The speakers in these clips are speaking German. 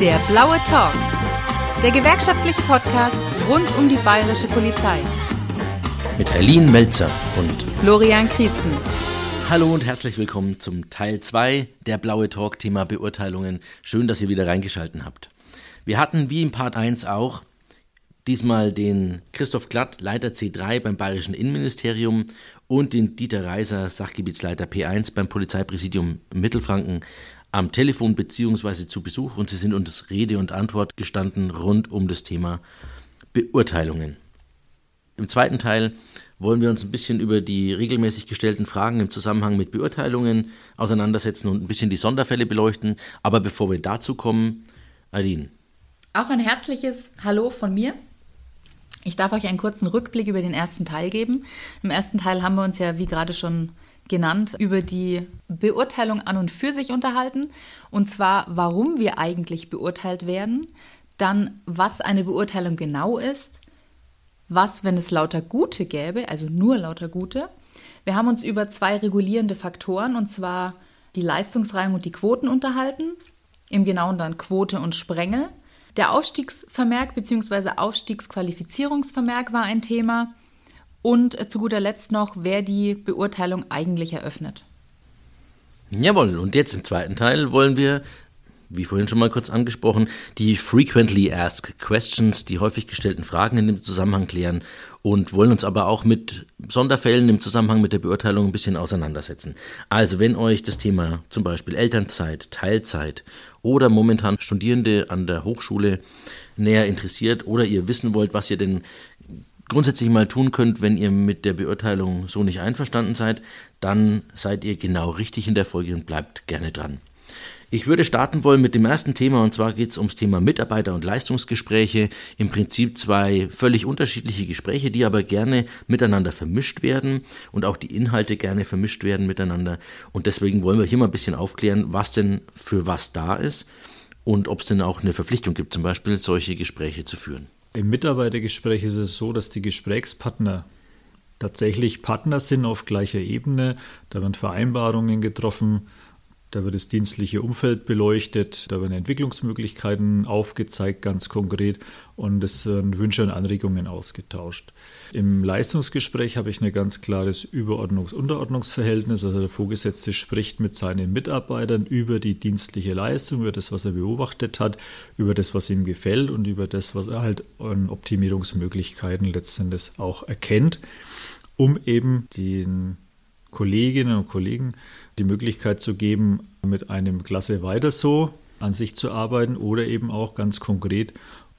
Der blaue Talk. Der gewerkschaftliche Podcast rund um die bayerische Polizei. Mit Berlin Melzer und Florian Christen. Hallo und herzlich willkommen zum Teil 2 der blaue Talk Thema Beurteilungen. Schön, dass ihr wieder reingeschalten habt. Wir hatten wie im Part 1 auch diesmal den Christoph Glatt, Leiter C3 beim Bayerischen Innenministerium und den Dieter Reiser, Sachgebietsleiter P1 beim Polizeipräsidium Mittelfranken am Telefon bzw. zu Besuch und sie sind uns Rede und Antwort gestanden rund um das Thema Beurteilungen. Im zweiten Teil wollen wir uns ein bisschen über die regelmäßig gestellten Fragen im Zusammenhang mit Beurteilungen auseinandersetzen und ein bisschen die Sonderfälle beleuchten. Aber bevor wir dazu kommen, Aline. Auch ein herzliches Hallo von mir. Ich darf euch einen kurzen Rückblick über den ersten Teil geben. Im ersten Teil haben wir uns ja, wie gerade schon genannt, über die Beurteilung an und für sich unterhalten. Und zwar, warum wir eigentlich beurteilt werden, dann, was eine Beurteilung genau ist, was, wenn es lauter Gute gäbe, also nur lauter Gute. Wir haben uns über zwei regulierende Faktoren, und zwar die Leistungsreihung und die Quoten unterhalten, im Genauen dann Quote und Sprengel. Der Aufstiegsvermerk bzw. Aufstiegsqualifizierungsvermerk war ein Thema und äh, zu guter Letzt noch, wer die Beurteilung eigentlich eröffnet. Jawohl, und jetzt im zweiten Teil wollen wir, wie vorhin schon mal kurz angesprochen, die Frequently Asked Questions, die häufig gestellten Fragen in dem Zusammenhang klären und wollen uns aber auch mit Sonderfällen im Zusammenhang mit der Beurteilung ein bisschen auseinandersetzen. Also, wenn euch das Thema zum Beispiel Elternzeit, Teilzeit oder momentan Studierende an der Hochschule näher interessiert oder ihr wissen wollt, was ihr denn grundsätzlich mal tun könnt, wenn ihr mit der Beurteilung so nicht einverstanden seid, dann seid ihr genau richtig in der Folge und bleibt gerne dran. Ich würde starten wollen mit dem ersten Thema und zwar geht es ums Thema Mitarbeiter- und Leistungsgespräche. Im Prinzip zwei völlig unterschiedliche Gespräche, die aber gerne miteinander vermischt werden und auch die Inhalte gerne vermischt werden miteinander. Und deswegen wollen wir hier mal ein bisschen aufklären, was denn für was da ist und ob es denn auch eine Verpflichtung gibt, zum Beispiel solche Gespräche zu führen. Im Mitarbeitergespräch ist es so, dass die Gesprächspartner tatsächlich Partner sind auf gleicher Ebene. Da werden Vereinbarungen getroffen, da wird das dienstliche Umfeld beleuchtet, da werden Entwicklungsmöglichkeiten aufgezeigt, ganz konkret, und es werden Wünsche und Anregungen ausgetauscht. Im Leistungsgespräch habe ich ein ganz klares Überordnungs-Unterordnungsverhältnis. Also der Vorgesetzte spricht mit seinen Mitarbeitern über die dienstliche Leistung, über das, was er beobachtet hat, über das, was ihm gefällt und über das, was er halt an Optimierungsmöglichkeiten letztendlich auch erkennt, um eben den Kolleginnen und Kollegen die Möglichkeit zu geben, mit einem Klasse weiter so an sich zu arbeiten oder eben auch ganz konkret,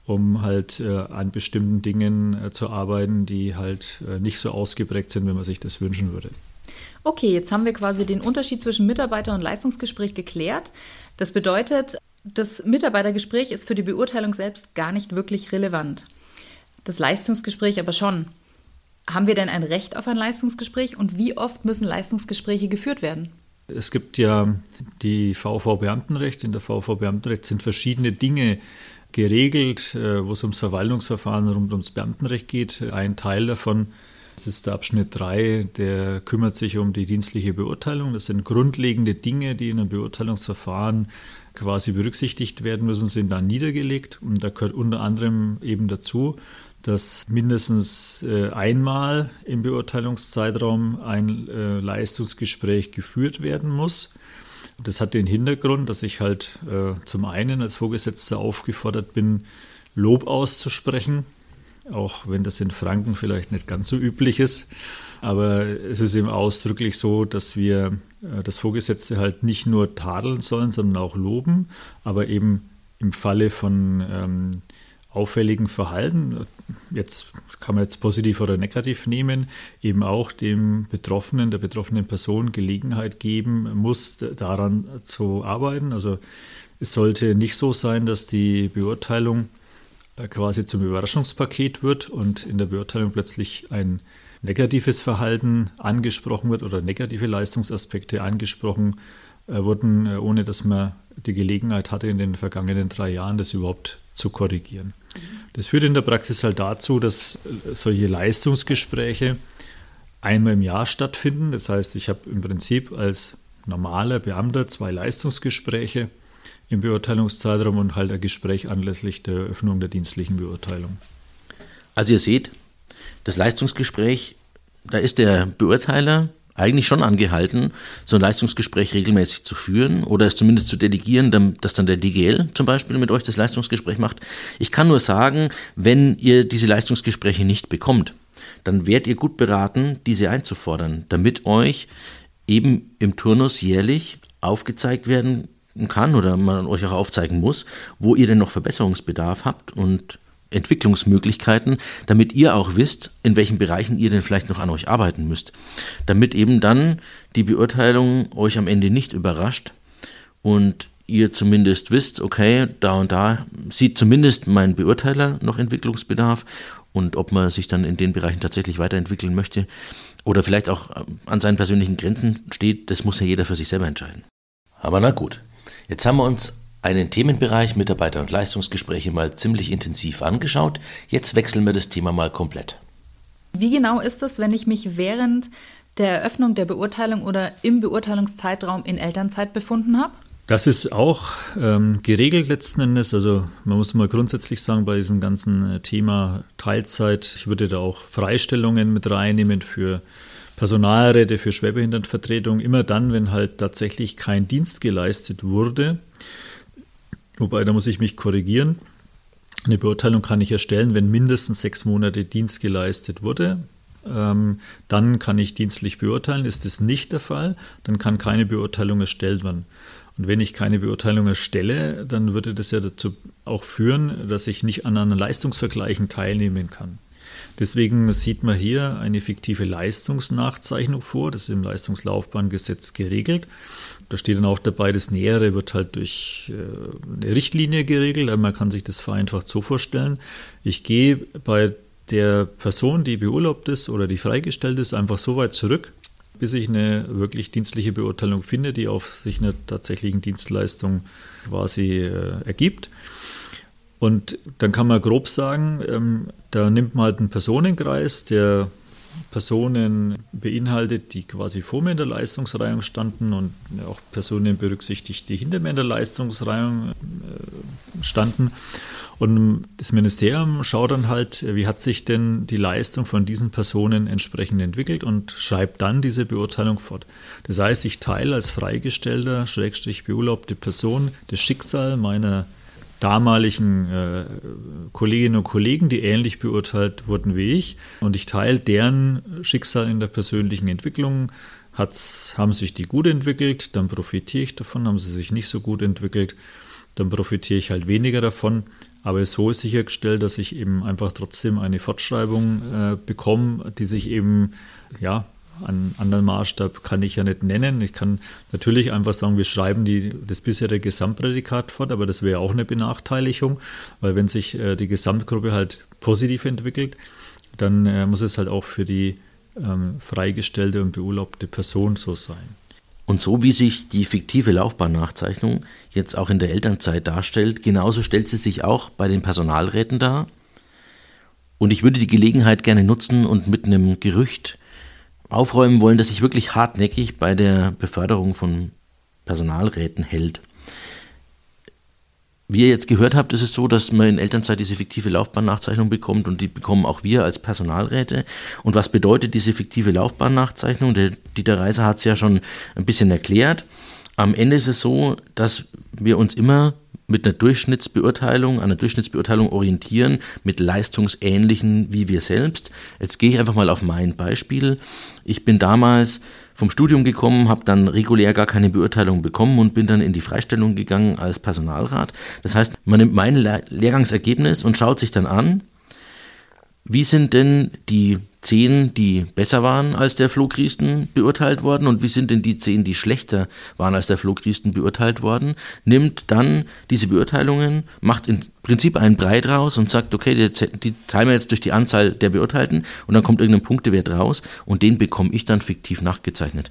um halt äh, an bestimmten Dingen äh, zu arbeiten, die halt äh, nicht so ausgeprägt sind, wie man sich das wünschen würde. Okay, jetzt haben wir quasi den Unterschied zwischen Mitarbeiter- und Leistungsgespräch geklärt. Das bedeutet, das Mitarbeitergespräch ist für die Beurteilung selbst gar nicht wirklich relevant. Das Leistungsgespräch aber schon. Haben wir denn ein Recht auf ein Leistungsgespräch und wie oft müssen Leistungsgespräche geführt werden? Es gibt ja die VV-Beamtenrecht. In der VV-Beamtenrecht sind verschiedene Dinge geregelt, äh, wo es ums Verwaltungsverfahren rund ums Beamtenrecht geht. Ein Teil davon das ist der Abschnitt 3, der kümmert sich um die dienstliche Beurteilung. Das sind grundlegende Dinge, die in einem Beurteilungsverfahren quasi berücksichtigt werden müssen, sind dann niedergelegt. Und da gehört unter anderem eben dazu, dass mindestens äh, einmal im Beurteilungszeitraum ein äh, Leistungsgespräch geführt werden muss. Das hat den Hintergrund, dass ich halt äh, zum einen als Vorgesetzter aufgefordert bin, Lob auszusprechen, auch wenn das in Franken vielleicht nicht ganz so üblich ist. Aber es ist eben ausdrücklich so, dass wir das Vorgesetzte halt nicht nur tadeln sollen, sondern auch loben, aber eben im Falle von ähm, auffälligen Verhalten, jetzt kann man jetzt positiv oder negativ nehmen, eben auch dem Betroffenen, der betroffenen Person Gelegenheit geben muss, daran zu arbeiten. Also es sollte nicht so sein, dass die Beurteilung äh, quasi zum Überraschungspaket wird und in der Beurteilung plötzlich ein negatives Verhalten angesprochen wird oder negative Leistungsaspekte angesprochen äh, wurden, äh, ohne dass man die Gelegenheit hatte, in den vergangenen drei Jahren das überhaupt zu korrigieren. Das führt in der Praxis halt dazu, dass solche Leistungsgespräche einmal im Jahr stattfinden. Das heißt, ich habe im Prinzip als normaler Beamter zwei Leistungsgespräche im Beurteilungszeitraum und halt ein Gespräch anlässlich der Eröffnung der dienstlichen Beurteilung. Also ihr seht, das Leistungsgespräch, da ist der Beurteiler eigentlich schon angehalten, so ein Leistungsgespräch regelmäßig zu führen oder es zumindest zu delegieren, dass dann der DGL zum Beispiel mit euch das Leistungsgespräch macht. Ich kann nur sagen, wenn ihr diese Leistungsgespräche nicht bekommt, dann werdet ihr gut beraten, diese einzufordern, damit euch eben im Turnus jährlich aufgezeigt werden kann oder man euch auch aufzeigen muss, wo ihr denn noch Verbesserungsbedarf habt und Entwicklungsmöglichkeiten, damit ihr auch wisst, in welchen Bereichen ihr denn vielleicht noch an euch arbeiten müsst. Damit eben dann die Beurteilung euch am Ende nicht überrascht und ihr zumindest wisst, okay, da und da sieht zumindest mein Beurteiler noch Entwicklungsbedarf und ob man sich dann in den Bereichen tatsächlich weiterentwickeln möchte oder vielleicht auch an seinen persönlichen Grenzen steht, das muss ja jeder für sich selber entscheiden. Aber na gut, jetzt haben wir uns einen Themenbereich Mitarbeiter- und Leistungsgespräche mal ziemlich intensiv angeschaut. Jetzt wechseln wir das Thema mal komplett. Wie genau ist es, wenn ich mich während der Eröffnung der Beurteilung oder im Beurteilungszeitraum in Elternzeit befunden habe? Das ist auch ähm, geregelt letzten Endes. Also man muss mal grundsätzlich sagen, bei diesem ganzen äh, Thema Teilzeit, ich würde da auch Freistellungen mit reinnehmen für Personalräte, für Schwerbehindertenvertretung, immer dann, wenn halt tatsächlich kein Dienst geleistet wurde Wobei, da muss ich mich korrigieren. Eine Beurteilung kann ich erstellen, wenn mindestens sechs Monate Dienst geleistet wurde. Ähm, dann kann ich dienstlich beurteilen. Ist das nicht der Fall, dann kann keine Beurteilung erstellt werden. Und wenn ich keine Beurteilung erstelle, dann würde das ja dazu auch führen, dass ich nicht an einem Leistungsvergleichen teilnehmen kann. Deswegen sieht man hier eine fiktive Leistungsnachzeichnung vor. Das ist im Leistungslaufbahngesetz geregelt. Da steht dann auch dabei, das Nähere wird halt durch äh, eine Richtlinie geregelt. Man kann sich das vereinfacht so vorstellen. Ich gehe bei der Person, die beurlaubt ist oder die freigestellt ist, einfach so weit zurück, bis ich eine wirklich dienstliche Beurteilung finde, die auf sich einer tatsächlichen Dienstleistung quasi äh, ergibt. Und dann kann man grob sagen, ähm, da nimmt man halt einen Personenkreis, der Personen beinhaltet, die quasi vor mir in der Leistungsreihung standen und auch Personen berücksichtigt, die hinter mir in der Leistungsreihung äh, standen. Und das Ministerium schaut dann halt, wie hat sich denn die Leistung von diesen Personen entsprechend entwickelt und schreibt dann diese Beurteilung fort. Das heißt, ich teile als freigestellter, schrägstrich beurlaubte Person das Schicksal meiner damaligen äh, Kolleginnen und Kollegen, die ähnlich beurteilt wurden wie ich. Und ich teile deren Schicksal in der persönlichen Entwicklung. Hat's, haben sich die gut entwickelt, dann profitiere ich davon. Haben sie sich nicht so gut entwickelt, dann profitiere ich halt weniger davon. Aber so ist sichergestellt, dass ich eben einfach trotzdem eine Fortschreibung äh, bekomme, die sich eben ja, einen anderen Maßstab kann ich ja nicht nennen. Ich kann natürlich einfach sagen, wir schreiben die, das bisherige Gesamtprädikat fort, aber das wäre auch eine Benachteiligung, weil wenn sich äh, die Gesamtgruppe halt positiv entwickelt, dann äh, muss es halt auch für die ähm, freigestellte und beurlaubte Person so sein. Und so wie sich die fiktive Laufbahnnachzeichnung jetzt auch in der Elternzeit darstellt, genauso stellt sie sich auch bei den Personalräten dar. Und ich würde die Gelegenheit gerne nutzen und mit einem Gerücht aufräumen wollen, das sich wirklich hartnäckig bei der Beförderung von Personalräten hält. Wie ihr jetzt gehört habt, ist es so, dass man in Elternzeit diese fiktive Laufbahnnachzeichnung bekommt und die bekommen auch wir als Personalräte. Und was bedeutet diese fiktive Laufbahnnachzeichnung? Der Dieter Reiser hat es ja schon ein bisschen erklärt. Am Ende ist es so, dass wir uns immer mit einer Durchschnittsbeurteilung, einer Durchschnittsbeurteilung orientieren, mit leistungsähnlichen wie wir selbst. Jetzt gehe ich einfach mal auf mein Beispiel. Ich bin damals vom Studium gekommen, habe dann regulär gar keine Beurteilung bekommen und bin dann in die Freistellung gegangen als Personalrat. Das heißt, man nimmt mein Lehrgangsergebnis und schaut sich dann an, wie sind denn die zehn, die besser waren als der Flo beurteilt worden und wie sind denn die zehn, die schlechter waren als der Flo beurteilt worden? Nimmt dann diese Beurteilungen, macht im Prinzip einen Brei draus und sagt, okay, die, die teilen wir jetzt durch die Anzahl der Beurteilten und dann kommt irgendein Punktewert raus und den bekomme ich dann fiktiv nachgezeichnet.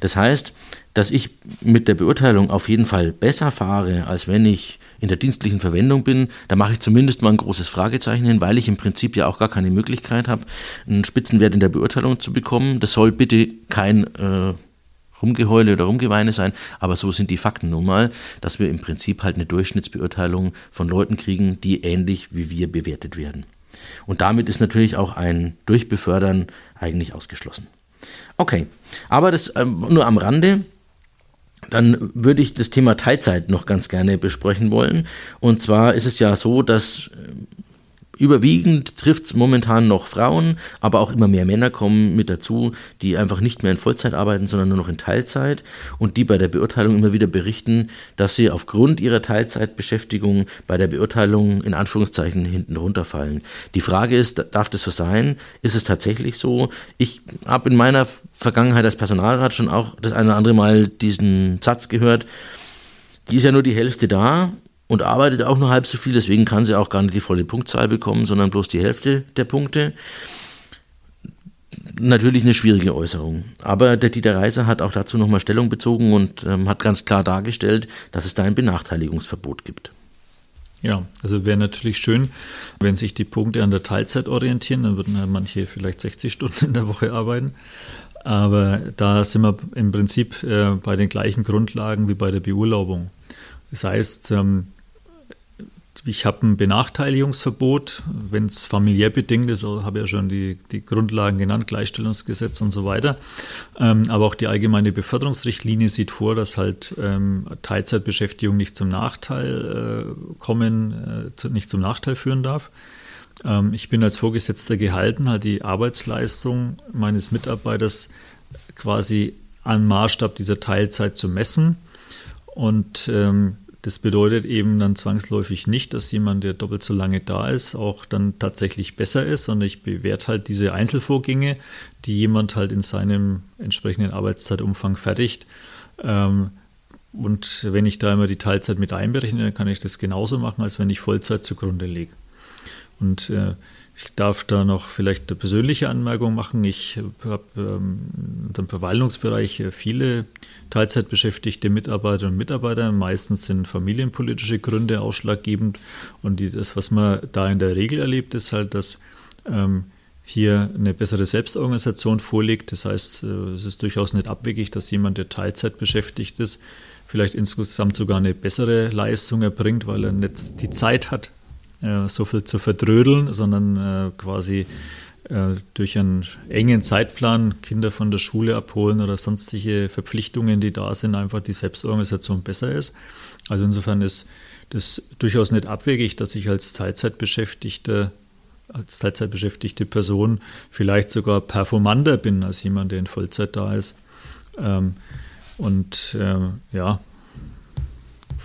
Das heißt, dass ich mit der Beurteilung auf jeden Fall besser fahre, als wenn ich in der dienstlichen Verwendung bin, da mache ich zumindest mal ein großes Fragezeichen hin, weil ich im Prinzip ja auch gar keine Möglichkeit habe, einen Spitzenwert in der Beurteilung zu bekommen. Das soll bitte kein äh, Rumgeheule oder Rumgeweine sein, aber so sind die Fakten nun mal, dass wir im Prinzip halt eine Durchschnittsbeurteilung von Leuten kriegen, die ähnlich wie wir bewertet werden. Und damit ist natürlich auch ein Durchbefördern eigentlich ausgeschlossen. Okay, aber das ähm, nur am Rande. Dann würde ich das Thema Teilzeit noch ganz gerne besprechen wollen. Und zwar ist es ja so, dass Überwiegend trifft es momentan noch Frauen, aber auch immer mehr Männer kommen mit dazu, die einfach nicht mehr in Vollzeit arbeiten, sondern nur noch in Teilzeit und die bei der Beurteilung immer wieder berichten, dass sie aufgrund ihrer Teilzeitbeschäftigung bei der Beurteilung in Anführungszeichen hinten runterfallen. Die Frage ist, darf das so sein? Ist es tatsächlich so? Ich habe in meiner Vergangenheit als Personalrat schon auch das eine oder andere Mal diesen Satz gehört, die ist ja nur die Hälfte da und arbeitet auch nur halb so viel, deswegen kann sie auch gar nicht die volle Punktzahl bekommen, sondern bloß die Hälfte der Punkte. Natürlich eine schwierige Äußerung. Aber der Dieter Reiser hat auch dazu nochmal Stellung bezogen und ähm, hat ganz klar dargestellt, dass es da ein Benachteiligungsverbot gibt. Ja, also wäre natürlich schön, wenn sich die Punkte an der Teilzeit orientieren, dann würden ja manche vielleicht 60 Stunden in der Woche arbeiten. Aber da sind wir im Prinzip äh, bei den gleichen Grundlagen wie bei der Beurlaubung. Das heißt, ähm, ich habe ein Benachteiligungsverbot, wenn es familiär bedingt ist, habe ja schon die, die Grundlagen genannt, Gleichstellungsgesetz und so weiter. Ähm, aber auch die allgemeine Beförderungsrichtlinie sieht vor, dass halt ähm, Teilzeitbeschäftigung nicht zum Nachteil äh, kommen, äh, nicht zum Nachteil führen darf. Ich bin als Vorgesetzter gehalten, halt die Arbeitsleistung meines Mitarbeiters quasi am Maßstab dieser Teilzeit zu messen. Und ähm, das bedeutet eben dann zwangsläufig nicht, dass jemand, der doppelt so lange da ist, auch dann tatsächlich besser ist, sondern ich bewerte halt diese Einzelvorgänge, die jemand halt in seinem entsprechenden Arbeitszeitumfang fertigt. Ähm, und wenn ich da immer die Teilzeit mit einberechne, dann kann ich das genauso machen, als wenn ich Vollzeit zugrunde lege. Und äh, ich darf da noch vielleicht eine persönliche Anmerkung machen. Ich habe ähm, in unserem Verwaltungsbereich viele Teilzeitbeschäftigte Mitarbeiter und Mitarbeiter. Meistens sind familienpolitische Gründe ausschlaggebend. Und das, was man da in der Regel erlebt, ist halt, dass ähm, hier eine bessere Selbstorganisation vorliegt. Das heißt, äh, es ist durchaus nicht abwegig, dass jemand, der Teilzeit beschäftigt ist, vielleicht insgesamt sogar eine bessere Leistung erbringt, weil er nicht die Zeit hat, äh, so viel zu verdrödeln, sondern äh, quasi äh, durch einen engen Zeitplan Kinder von der Schule abholen oder sonstige Verpflichtungen, die da sind, einfach die Selbstorganisation besser ist. Also insofern ist das durchaus nicht abwegig, dass ich als Teilzeitbeschäftigter als Teilzeitbeschäftigte Person vielleicht sogar performanter bin als jemand, der in Vollzeit da ist. Ähm, und ja,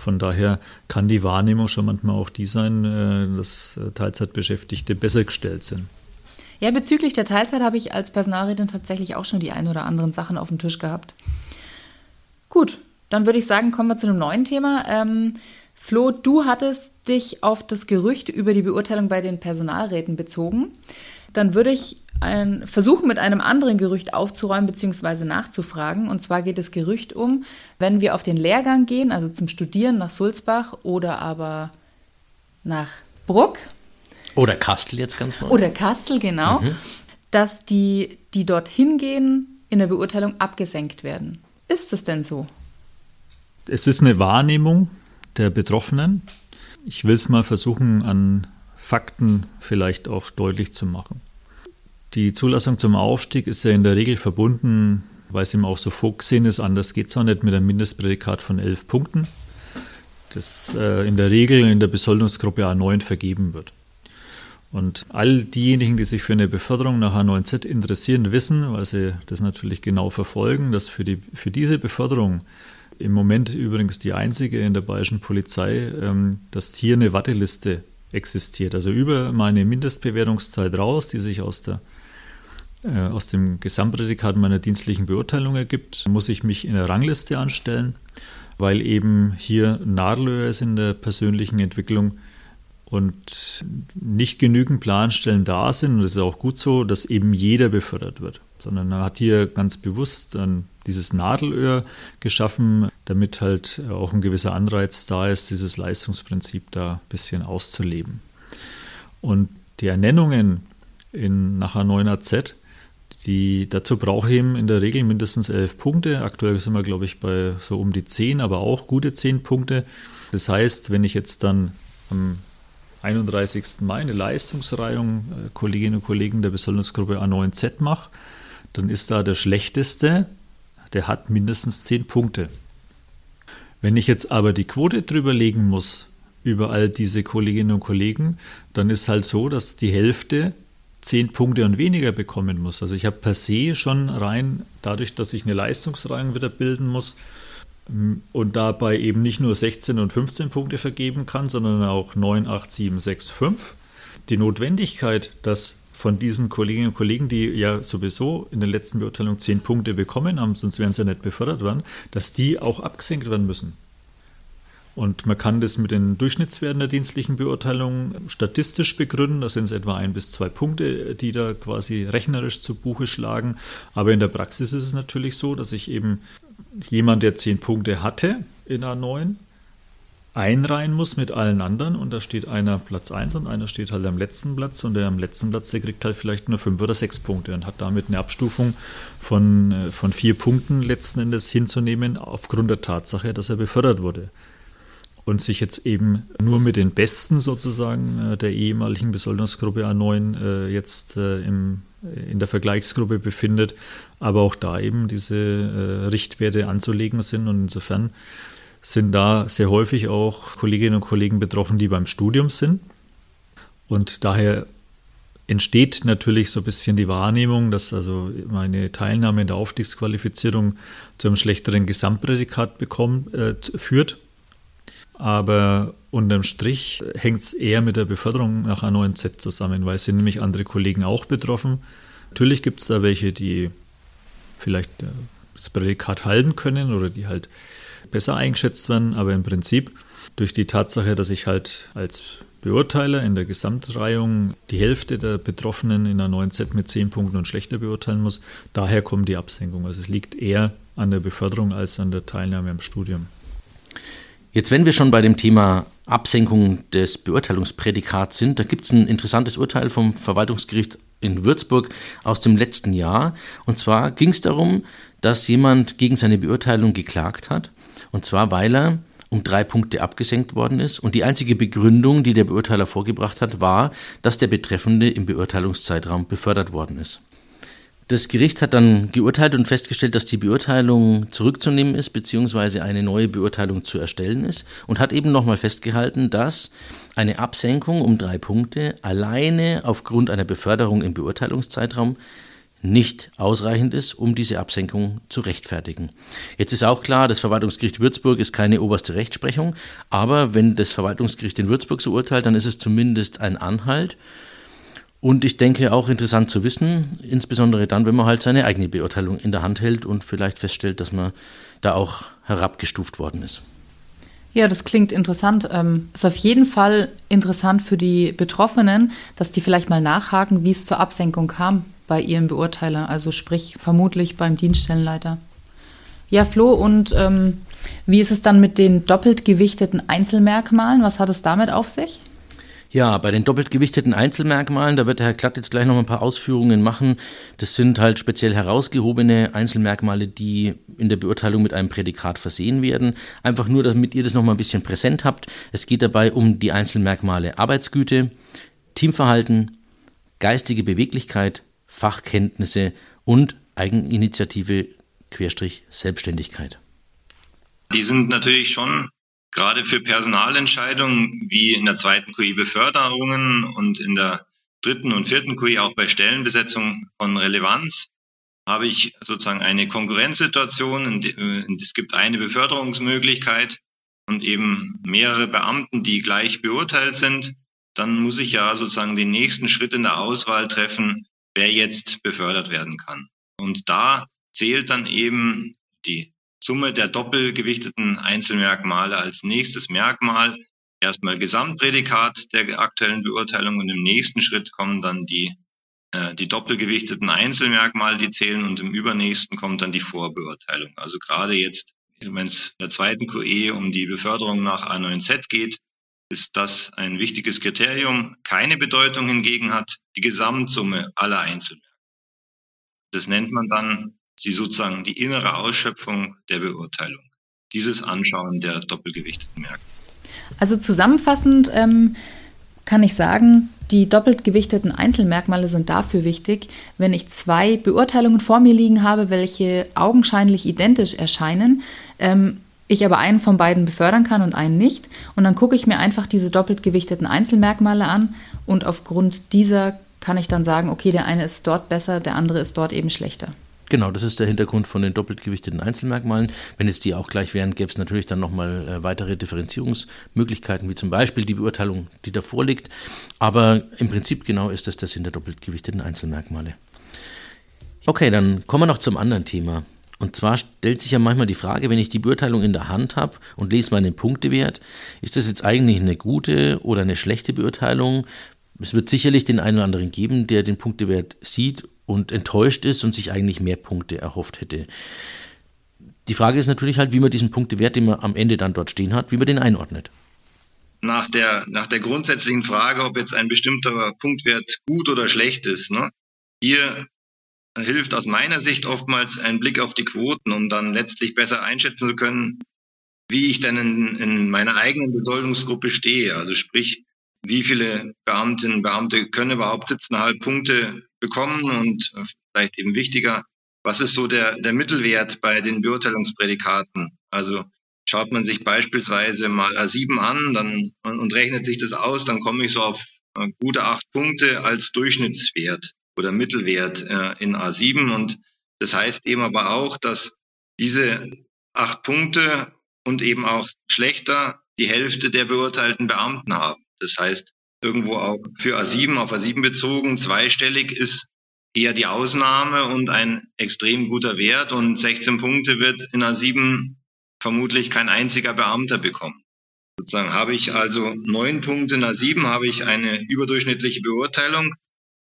von daher kann die Wahrnehmung schon manchmal auch die sein, äh, dass äh, Teilzeitbeschäftigte besser gestellt sind. Ja, bezüglich der Teilzeit habe ich als Personalrätin tatsächlich auch schon die ein oder anderen Sachen auf dem Tisch gehabt. Gut, dann würde ich sagen, kommen wir zu einem neuen Thema. Ähm, Flo, du hattest dich auf das Gerücht über die Beurteilung bei den Personalräten bezogen. Dann würde ich ein, versuchen, mit einem anderen Gerücht aufzuräumen bzw. nachzufragen. Und zwar geht das Gerücht um, wenn wir auf den Lehrgang gehen, also zum Studieren nach Sulzbach oder aber nach Bruck. Oder Kastel jetzt ganz neu. Oder Kastel, genau. Mhm. Dass die, die dorthin gehen, in der Beurteilung abgesenkt werden. Ist es denn so? Es ist eine Wahrnehmung der Betroffenen. Ich will es mal versuchen, an Fakten vielleicht auch deutlich zu machen. Die Zulassung zum Aufstieg ist ja in der Regel verbunden, weil es ihm auch so vorgesehen ist, anders geht es auch nicht mit einem Mindestprädikat von elf Punkten, das äh, in der Regel in der Besoldungsgruppe A9 vergeben wird. Und all diejenigen, die sich für eine Beförderung nach A9Z interessieren, wissen, weil sie das natürlich genau verfolgen, dass für, die, für diese Beförderung im Moment übrigens die einzige in der bayerischen Polizei, ähm, dass hier eine Warteliste existiert. Also über meine Mindestbewertungszeit raus, die sich aus der aus dem Gesamtprädikat meiner dienstlichen Beurteilung ergibt, muss ich mich in der Rangliste anstellen, weil eben hier Nadelöhr ist in der persönlichen Entwicklung und nicht genügend Planstellen da sind, und das ist auch gut so, dass eben jeder befördert wird, sondern man hat hier ganz bewusst dann dieses Nadelöhr geschaffen, damit halt auch ein gewisser Anreiz da ist, dieses Leistungsprinzip da ein bisschen auszuleben. Und die Ernennungen in nachher 9 AZ Die, dazu brauche ich eben in der Regel mindestens elf Punkte. Aktuell sind wir, glaube ich, bei so um die zehn, aber auch gute zehn Punkte. Das heißt, wenn ich jetzt dann am 31. Mai eine Leistungsreihung äh, Kolleginnen und Kollegen der Besoldungsgruppe A9Z mache, dann ist da der Schlechteste, der hat mindestens zehn Punkte. Wenn ich jetzt aber die Quote drüber legen muss, über all diese Kolleginnen und Kollegen, dann ist halt so, dass die Hälfte zehn Punkte und weniger bekommen muss. Also ich habe per se schon rein, dadurch, dass ich eine Leistungsreihen wieder bilden muss mm, und dabei eben nicht nur 16 und 15 Punkte vergeben kann, sondern auch 9, 8, 7, 6, 5, die Notwendigkeit, dass von diesen Kolleginnen und Kollegen, die ja sowieso in der letzten Beurteilung 10 Punkte bekommen haben, sonst wären sie ja nicht befördert worden, dass die auch abgesenkt werden müssen. Und man kann das mit den Durchschnittswerten der dienstlichen Beurteilung statistisch begründen. Das sind es etwa ein bis zwei Punkte, die da quasi rechnerisch zu Buche schlagen. Aber in der Praxis ist es natürlich so, dass ich eben jemand, der zehn Punkte hatte in A9, einreihen muss mit allen anderen und da steht einer Platz 1 und einer steht halt am letzten Platz und der am letzten Platz, der kriegt halt vielleicht nur fünf oder sechs Punkte und hat damit eine Abstufung von, äh, von vier Punkten letzten Endes hinzunehmen aufgrund der Tatsache, dass er befördert wurde und sich jetzt eben nur mit den Besten sozusagen äh, der ehemaligen Besoldungsgruppe A9 äh, jetzt äh, im, in der Vergleichsgruppe befindet, aber auch da eben diese Richtwerte anzulegen sind. Und insofern sind da sehr häufig auch Kolleginnen und Kollegen betroffen, die beim Studium sind. Und daher entsteht natürlich so ein bisschen die Wahrnehmung, dass also meine Teilnahme in der Aufstiegsqualifizierung zu einem schlechteren Gesamtprädikat bekommt, äh, führt aber unterm Strich hängt es eher mit der Beförderung nach A9Z zusammen, weil es sind nämlich andere Kollegen auch betroffen. Natürlich gibt es da welche, die vielleicht das Prädikat halten können oder die halt besser eingeschätzt werden, aber im Prinzip durch die Tatsache, dass ich halt als Beurteiler in der Gesamtreihung die Hälfte der Betroffenen in einer 9Z mit 10 Punkten und schlechter beurteilen muss, daher kommt die Absenkung. Also es liegt eher an der Beförderung als an der Teilnahme am Studium. Jetzt, wenn wir schon bei dem Thema Absenkung des Beurteilungsprädikats sind, da gibt es ein interessantes Urteil vom Verwaltungsgericht in Würzburg aus dem letzten Jahr. Und zwar ging es darum, dass jemand gegen seine Beurteilung geklagt hat. Und zwar, weil er um drei Punkte abgesenkt worden ist. Und die einzige Begründung, die der Beurteiler vorgebracht hat, war, dass der Betreffende im Beurteilungszeitraum befördert worden ist. Das Gericht hat dann geurteilt und festgestellt, dass die Beurteilung zurückzunehmen ist, beziehungsweise eine neue Beurteilung zu erstellen ist und hat eben nochmal festgehalten, dass eine Absenkung um drei Punkte alleine aufgrund einer Beförderung im Beurteilungszeitraum nicht ausreichend ist, um diese Absenkung zu rechtfertigen. Jetzt ist auch klar, das Verwaltungsgericht Würzburg ist keine oberste Rechtsprechung, aber wenn das Verwaltungsgericht in Würzburg so urteilt, dann ist es zumindest ein Anhalt und ich denke auch interessant zu wissen, insbesondere dann, wenn man halt seine eigene Beurteilung in der Hand hält und vielleicht feststellt, dass man da auch herabgestuft worden ist. Ja, das klingt interessant. Ähm, ist auf jeden Fall interessant für die Betroffenen, dass die vielleicht mal nachhaken, wie es zur Absenkung kam bei ihrem Beurteiler, also sprich vermutlich beim Dienststellenleiter. Ja, Flo, und ähm, wie ist es dann mit den doppelt gewichteten Einzelmerkmalen? Was hat es damit auf sich? Ja, bei den doppelt gewichteten Einzelmerkmalen, da wird der Herr Klatt jetzt gleich noch ein paar Ausführungen machen. Das sind halt speziell herausgehobene Einzelmerkmale, die in der Beurteilung mit einem Prädikat versehen werden. Einfach nur, damit ihr das noch mal ein bisschen präsent habt. Es geht dabei um die Einzelmerkmale Arbeitsgüte, Teamverhalten, geistige Beweglichkeit, Fachkenntnisse und Eigeninitiative Querstrich Selbstständigkeit. Die sind natürlich schon gerade für Personalentscheidungen wie in der zweiten QI Beförderungen und in der dritten und vierten QI auch bei Stellenbesetzung von Relevanz habe ich sozusagen eine Konkurrenzsituation. Es gibt eine Beförderungsmöglichkeit und eben mehrere Beamten, die gleich beurteilt sind. Dann muss ich ja sozusagen den nächsten Schritt in der Auswahl treffen, wer jetzt befördert werden kann. Und da zählt dann eben die Summe der doppelgewichteten Einzelmerkmale als nächstes Merkmal. Erstmal Gesamtprädikat der aktuellen Beurteilung und im nächsten Schritt kommen dann die, äh, die doppelgewichteten Einzelmerkmale, die zählen und im übernächsten kommt dann die Vorbeurteilung. Also gerade jetzt, wenn es in der zweiten QE um die Beförderung nach A9Z geht, ist das ein wichtiges Kriterium. Keine Bedeutung hingegen hat die Gesamtsumme aller Einzelmerkmale. Das nennt man dann sie sozusagen die innere Ausschöpfung der Beurteilung. Dieses Anschauen der doppelgewichteten Merkmale. Also zusammenfassend ähm, kann ich sagen, die doppelt gewichteten Einzelmerkmale sind dafür wichtig, wenn ich zwei Beurteilungen vor mir liegen habe, welche augenscheinlich identisch erscheinen, ähm, ich aber einen von beiden befördern kann und einen nicht. Und dann gucke ich mir einfach diese doppelt gewichteten Einzelmerkmale an und aufgrund dieser kann ich dann sagen, okay, der eine ist dort besser, der andere ist dort eben schlechter. Genau, das ist der Hintergrund von den doppelt gewichteten Einzelmerkmalen. Wenn es die auch gleich wären, gäbe es natürlich dann nochmal äh, weitere Differenzierungsmöglichkeiten, wie zum Beispiel die Beurteilung, die davor liegt. Aber im Prinzip genau ist das der Sinn der doppelt gewichteten Einzelmerkmale. Okay, dann kommen wir noch zum anderen Thema. Und zwar stellt sich ja manchmal die Frage, wenn ich die Beurteilung in der Hand habe und lese meinen Punktewert, ist das jetzt eigentlich eine gute oder eine schlechte Beurteilung? Es wird sicherlich den einen oder anderen geben, der den Punktewert sieht und enttäuscht ist und sich eigentlich mehr Punkte erhofft hätte. Die Frage ist natürlich halt, wie man diesen Punktewert, den man am Ende dann dort stehen hat, wie man den einordnet. Nach der, nach der grundsätzlichen Frage, ob jetzt ein bestimmter Punktwert gut oder schlecht ist, ne? hier hilft aus meiner Sicht oftmals ein Blick auf die Quoten, um dann letztlich besser einschätzen zu können, wie ich denn in, in meiner eigenen Besoldungsgruppe stehe. Also sprich, wie viele Beamtinnen und Beamte können überhaupt 17,5 Punkte bekommen und vielleicht eben wichtiger, was ist so der, der Mittelwert bei den Beurteilungsprädikaten? Also schaut man sich beispielsweise mal A7 an dann, und rechnet sich das aus, dann komme ich so auf äh, gute acht Punkte als Durchschnittswert oder Mittelwert äh, in A7. Und das heißt eben aber auch, dass diese acht Punkte und eben auch schlechter die Hälfte der beurteilten Beamten haben. Das heißt, irgendwo auch für A7 auf A7 bezogen, zweistellig ist eher die Ausnahme und ein extrem guter Wert. Und 16 Punkte wird in A7 vermutlich kein einziger Beamter bekommen. Sozusagen habe ich also neun Punkte in A7, habe ich eine überdurchschnittliche Beurteilung,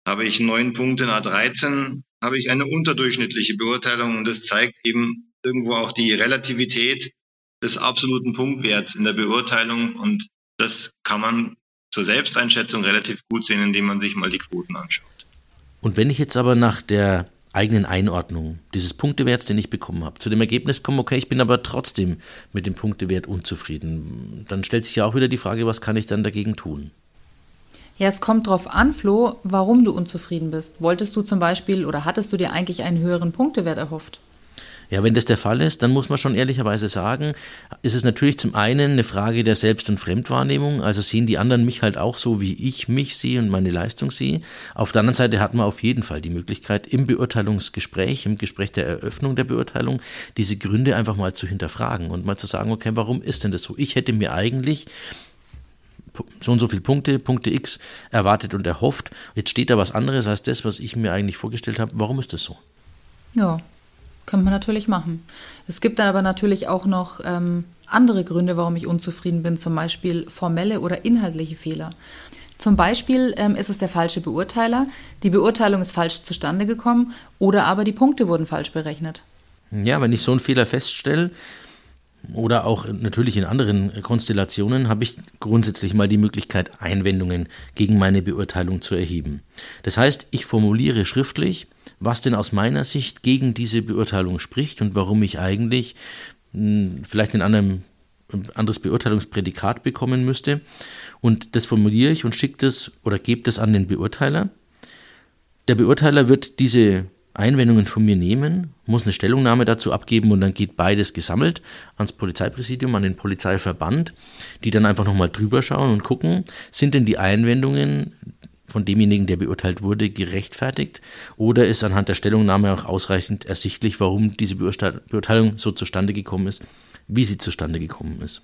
habe ich neun Punkte in A13, habe ich eine unterdurchschnittliche Beurteilung. Und das zeigt eben irgendwo auch die Relativität des absoluten Punktwerts in der Beurteilung. Und das kann man zur Selbsteinschätzung relativ gut sehen, indem man sich mal die Quoten anschaut. Und wenn ich jetzt aber nach der eigenen Einordnung dieses Punktewerts, den ich bekommen habe, zu dem Ergebnis komme, okay, ich bin aber trotzdem mit dem Punktewert unzufrieden, dann stellt sich ja auch wieder die Frage, was kann ich dann dagegen tun? Ja, es kommt darauf an, Flo, warum du unzufrieden bist. Wolltest du zum Beispiel oder hattest du dir eigentlich einen höheren Punktewert erhofft? Ja, wenn das der Fall ist, dann muss man schon ehrlicherweise sagen, ist es natürlich zum einen eine Frage der Selbst- und Fremdwahrnehmung. Also sehen die anderen mich halt auch so, wie ich mich sehe und meine Leistung sehe. Auf der anderen Seite hat man auf jeden Fall die Möglichkeit, im Beurteilungsgespräch, im Gespräch der Eröffnung der Beurteilung, diese Gründe einfach mal zu hinterfragen und mal zu sagen, okay, warum ist denn das so? Ich hätte mir eigentlich so und so viele Punkte, Punkte X erwartet und erhofft. Jetzt steht da was anderes als das, was ich mir eigentlich vorgestellt habe. Warum ist das so? Ja, könnte man natürlich machen. Es gibt dann aber natürlich auch noch ähm, andere Gründe, warum ich unzufrieden bin, zum Beispiel formelle oder inhaltliche Fehler. Zum Beispiel ähm, ist es der falsche Beurteiler, die Beurteilung ist falsch zustande gekommen oder aber die Punkte wurden falsch berechnet. Ja, wenn ich so einen Fehler feststelle, oder auch natürlich in anderen Konstellationen habe ich grundsätzlich mal die Möglichkeit, Einwendungen gegen meine Beurteilung zu erheben. Das heißt, ich formuliere schriftlich, was denn aus meiner Sicht gegen diese Beurteilung spricht und warum ich eigentlich mh, hm, vielleicht ein anderem, anderes Beurteilungsprädikat bekommen müsste. Und das formuliere ich und schicke das oder gebe das an den Beurteiler. Der Beurteiler wird diese Einwendungen von mir nehmen, muss eine Stellungnahme dazu abgeben und dann geht beides gesammelt ans Polizeipräsidium, an den Polizeiverband, die dann einfach nochmal drüber schauen und gucken, sind denn die Einwendungen von demjenigen, der beurteilt wurde, gerechtfertigt oder ist anhand der Stellungnahme auch ausreichend ersichtlich, warum diese Beurteilung so zustande gekommen ist, wie sie zustande gekommen ist.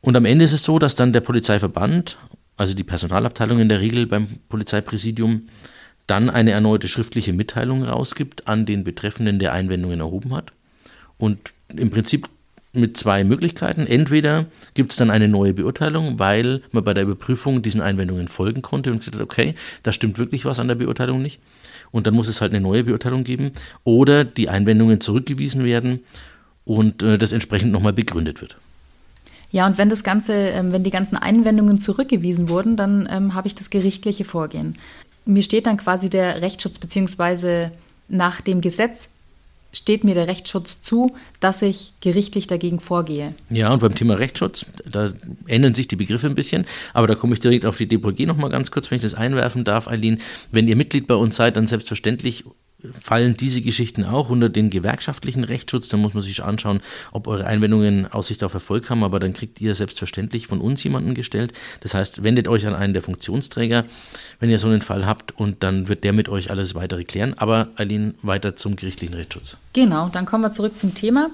Und am Ende ist es so, dass dann der Polizeiverband, also die Personalabteilung in der Regel beim Polizeipräsidium, dann eine erneute schriftliche Mitteilung rausgibt an den Betreffenden, der Einwendungen erhoben hat. Und im Prinzip mit zwei Möglichkeiten. Entweder gibt es dann eine neue Beurteilung, weil man bei der Überprüfung diesen Einwendungen folgen konnte und gesagt hat, okay, da stimmt wirklich was an der Beurteilung nicht. Und dann muss es halt eine neue Beurteilung geben. Oder die Einwendungen zurückgewiesen werden und äh, das entsprechend nochmal begründet wird. Ja, und wenn das Ganze, ähm, wenn die ganzen Einwendungen zurückgewiesen wurden, dann ähm, habe ich das gerichtliche Vorgehen. Mir steht dann quasi der Rechtsschutz bzw nach dem Gesetz steht mir der Rechtsschutz zu, dass ich gerichtlich dagegen vorgehe. Ja, und beim Thema Rechtsschutz, da ändern sich die Begriffe ein bisschen, aber da komme ich direkt auf die DPG nochmal ganz kurz, wenn ich das einwerfen darf, Eileen. Wenn ihr Mitglied bei uns seid, dann selbstverständlich fallen diese Geschichten auch unter den gewerkschaftlichen Rechtsschutz. Dann muss man sich anschauen, ob eure Einwendungen Aussicht auf Erfolg haben, aber dann kriegt ihr selbstverständlich von uns jemanden gestellt. Das heißt, wendet euch an einen der Funktionsträger, wenn ihr so einen Fall habt und dann wird der mit euch alles weitere klären. Aber Eileen, weiter zum gerichtlichen Rechtsschutz. Genau, dann kommen wir zurück zum Thema.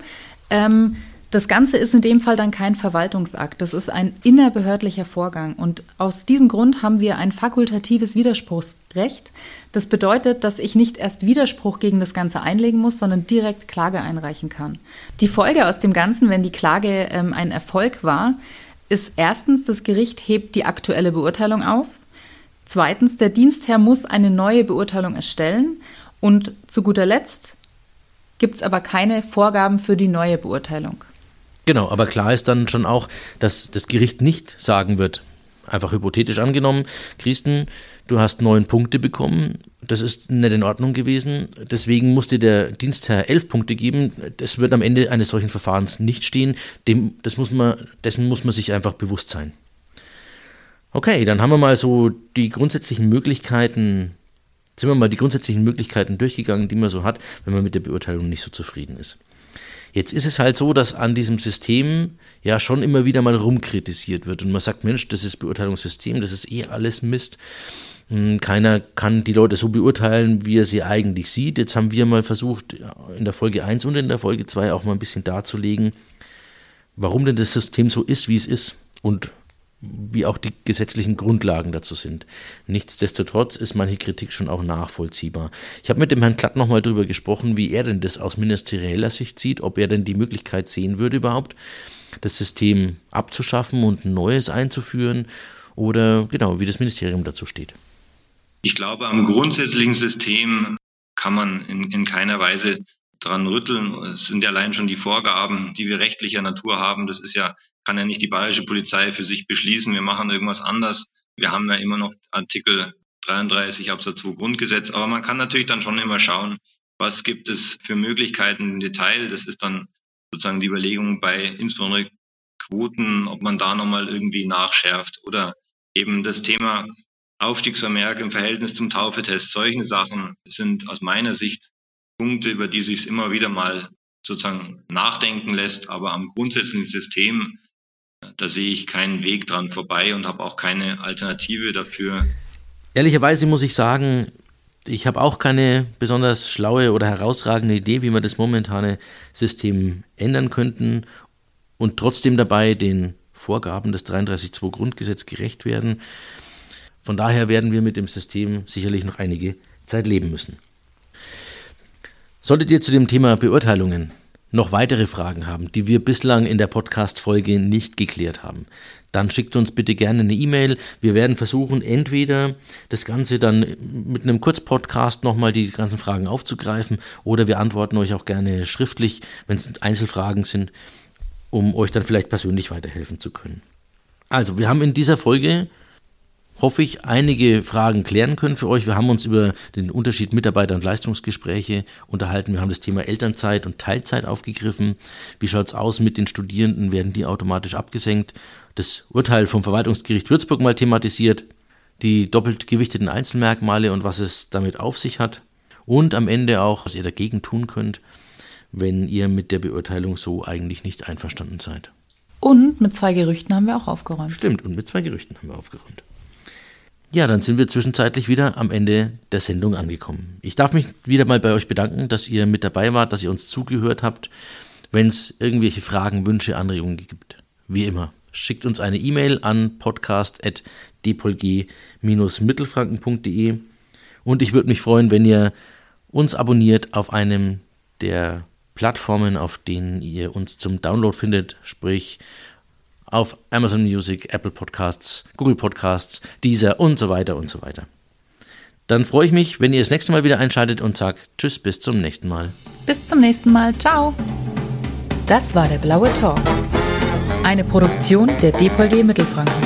Ähm, das Ganze ist in dem Fall dann kein Verwaltungsakt, das ist ein innerbehördlicher Vorgang. Und aus diesem Grund haben wir ein fakultatives Widerspruchsrecht. Das bedeutet, dass ich nicht erst Widerspruch gegen das Ganze einlegen muss, sondern direkt Klage einreichen kann. Die Folge aus dem Ganzen, wenn die Klage ähm, ein Erfolg war, ist erstens, das Gericht hebt die aktuelle Beurteilung auf. Zweitens, der Dienstherr muss eine neue Beurteilung erstellen. Und zu guter Letzt gibt es aber keine Vorgaben für die neue Beurteilung. Genau, aber klar ist dann schon auch, dass das Gericht nicht sagen wird, einfach hypothetisch angenommen, Christen, du hast neun Punkte bekommen, das ist nicht in Ordnung gewesen, deswegen musste der Dienstherr elf Punkte geben, das wird am Ende eines solchen Verfahrens nicht stehen, Dem, das muss man, dessen muss man sich einfach bewusst sein. Okay, dann haben wir mal so die grundsätzlichen Möglichkeiten, sind wir mal die grundsätzlichen Möglichkeiten durchgegangen, die man so hat, wenn man mit der Beurteilung nicht so zufrieden ist. Jetzt ist es halt so, dass an diesem System ja schon immer wieder mal rumkritisiert wird und man sagt, Mensch, das ist Beurteilungssystem, das ist eh alles Mist. Hm, keiner kann die Leute so beurteilen, wie er sie eigentlich sieht. Jetzt haben wir mal versucht, in der Folge 1 und in der Folge 2 auch mal ein bisschen darzulegen, warum denn das System so ist, wie es ist und wie auch die gesetzlichen Grundlagen dazu sind. Nichtsdestotrotz ist manche Kritik schon auch nachvollziehbar. Ich habe mit dem Herrn Klatt nochmal darüber gesprochen, wie er denn das aus ministerieller Sicht sieht, ob er denn die Möglichkeit sehen würde überhaupt, das System abzuschaffen und ein neues einzuführen oder genau, wie das Ministerium dazu steht. Ich glaube, am grundsätzlichen System kann man in, in keiner Weise dran rütteln. Es sind ja allein schon die Vorgaben, die wir rechtlicher Natur haben. Das ist ja kann ja nicht die bayerische Polizei für sich beschließen, wir machen irgendwas anders. Wir haben ja immer noch Artikel 33 Absatz 2 Grundgesetz, aber man kann natürlich dann schon immer schauen, was gibt es für Möglichkeiten im Detail. Das ist dann sozusagen die Überlegung bei insbesondere Quoten, ob man da nochmal irgendwie nachschärft oder eben das Thema Aufstiegsvermerk im Verhältnis zum Taufetest. Solche Sachen sind aus meiner Sicht Punkte, über die sich immer wieder mal sozusagen nachdenken lässt. Aber am grundsätzlichen System da sehe ich keinen Weg dran vorbei und habe auch keine Alternative dafür. Ehrlicherweise muss ich sagen, ich habe auch keine besonders schlaue oder herausragende Idee, wie wir das momentane System ändern könnten und trotzdem dabei den Vorgaben des 33.2 Grundgesetz gerecht werden. Von daher werden wir mit dem System sicherlich noch einige Zeit leben müssen. Solltet ihr zu dem Thema Beurteilungen noch weitere Fragen haben, die wir bislang in der Podcast-Folge nicht geklärt haben, dann schickt uns bitte gerne eine E-Mail. Wir werden versuchen, entweder das Ganze dann mit einem Kurzpodcast nochmal die ganzen Fragen aufzugreifen oder wir antworten euch auch gerne schriftlich, wenn es Einzelfragen sind, um euch dann vielleicht persönlich weiterhelfen zu können. Also, wir haben in dieser Folge hoffe ich, einige Fragen klären können für euch. Wir haben uns über den Unterschied Mitarbeiter- und Leistungsgespräche unterhalten. Wir haben das Thema Elternzeit und Teilzeit aufgegriffen. Wie schaut es aus mit den Studierenden? Werden die automatisch abgesenkt? Das Urteil vom Verwaltungsgericht Würzburg mal thematisiert. Die doppelt gewichteten Einzelmerkmale und was es damit auf sich hat. Und am Ende auch, was ihr dagegen tun könnt, wenn ihr mit der Beurteilung so eigentlich nicht einverstanden seid. Und mit zwei Gerüchten haben wir auch aufgeräumt. Stimmt, und mit zwei Gerüchten haben wir aufgeräumt. Ja, dann sind wir zwischenzeitlich wieder am Ende der Sendung angekommen. Ich darf mich wieder mal bei euch bedanken, dass ihr mit dabei wart, dass ihr uns zugehört habt. Wenn es irgendwelche Fragen, Wünsche, Anregungen gibt, wie immer, schickt uns eine E-Mail an podcast.dpolg-mittelfranken.de und ich würde mich freuen, wenn ihr uns abonniert auf einem der Plattformen, auf denen ihr uns zum Download findet, sprich auf Amazon Music, Apple Podcasts, Google Podcasts, Deezer und so weiter und so weiter. Dann freue ich mich, wenn ihr das nächste Mal wieder einschaltet und sagt Tschüss, bis zum nächsten Mal. Bis zum nächsten Mal. Ciao. Das war der Blaue Talk. Eine Produktion der DPG Mittelfranken.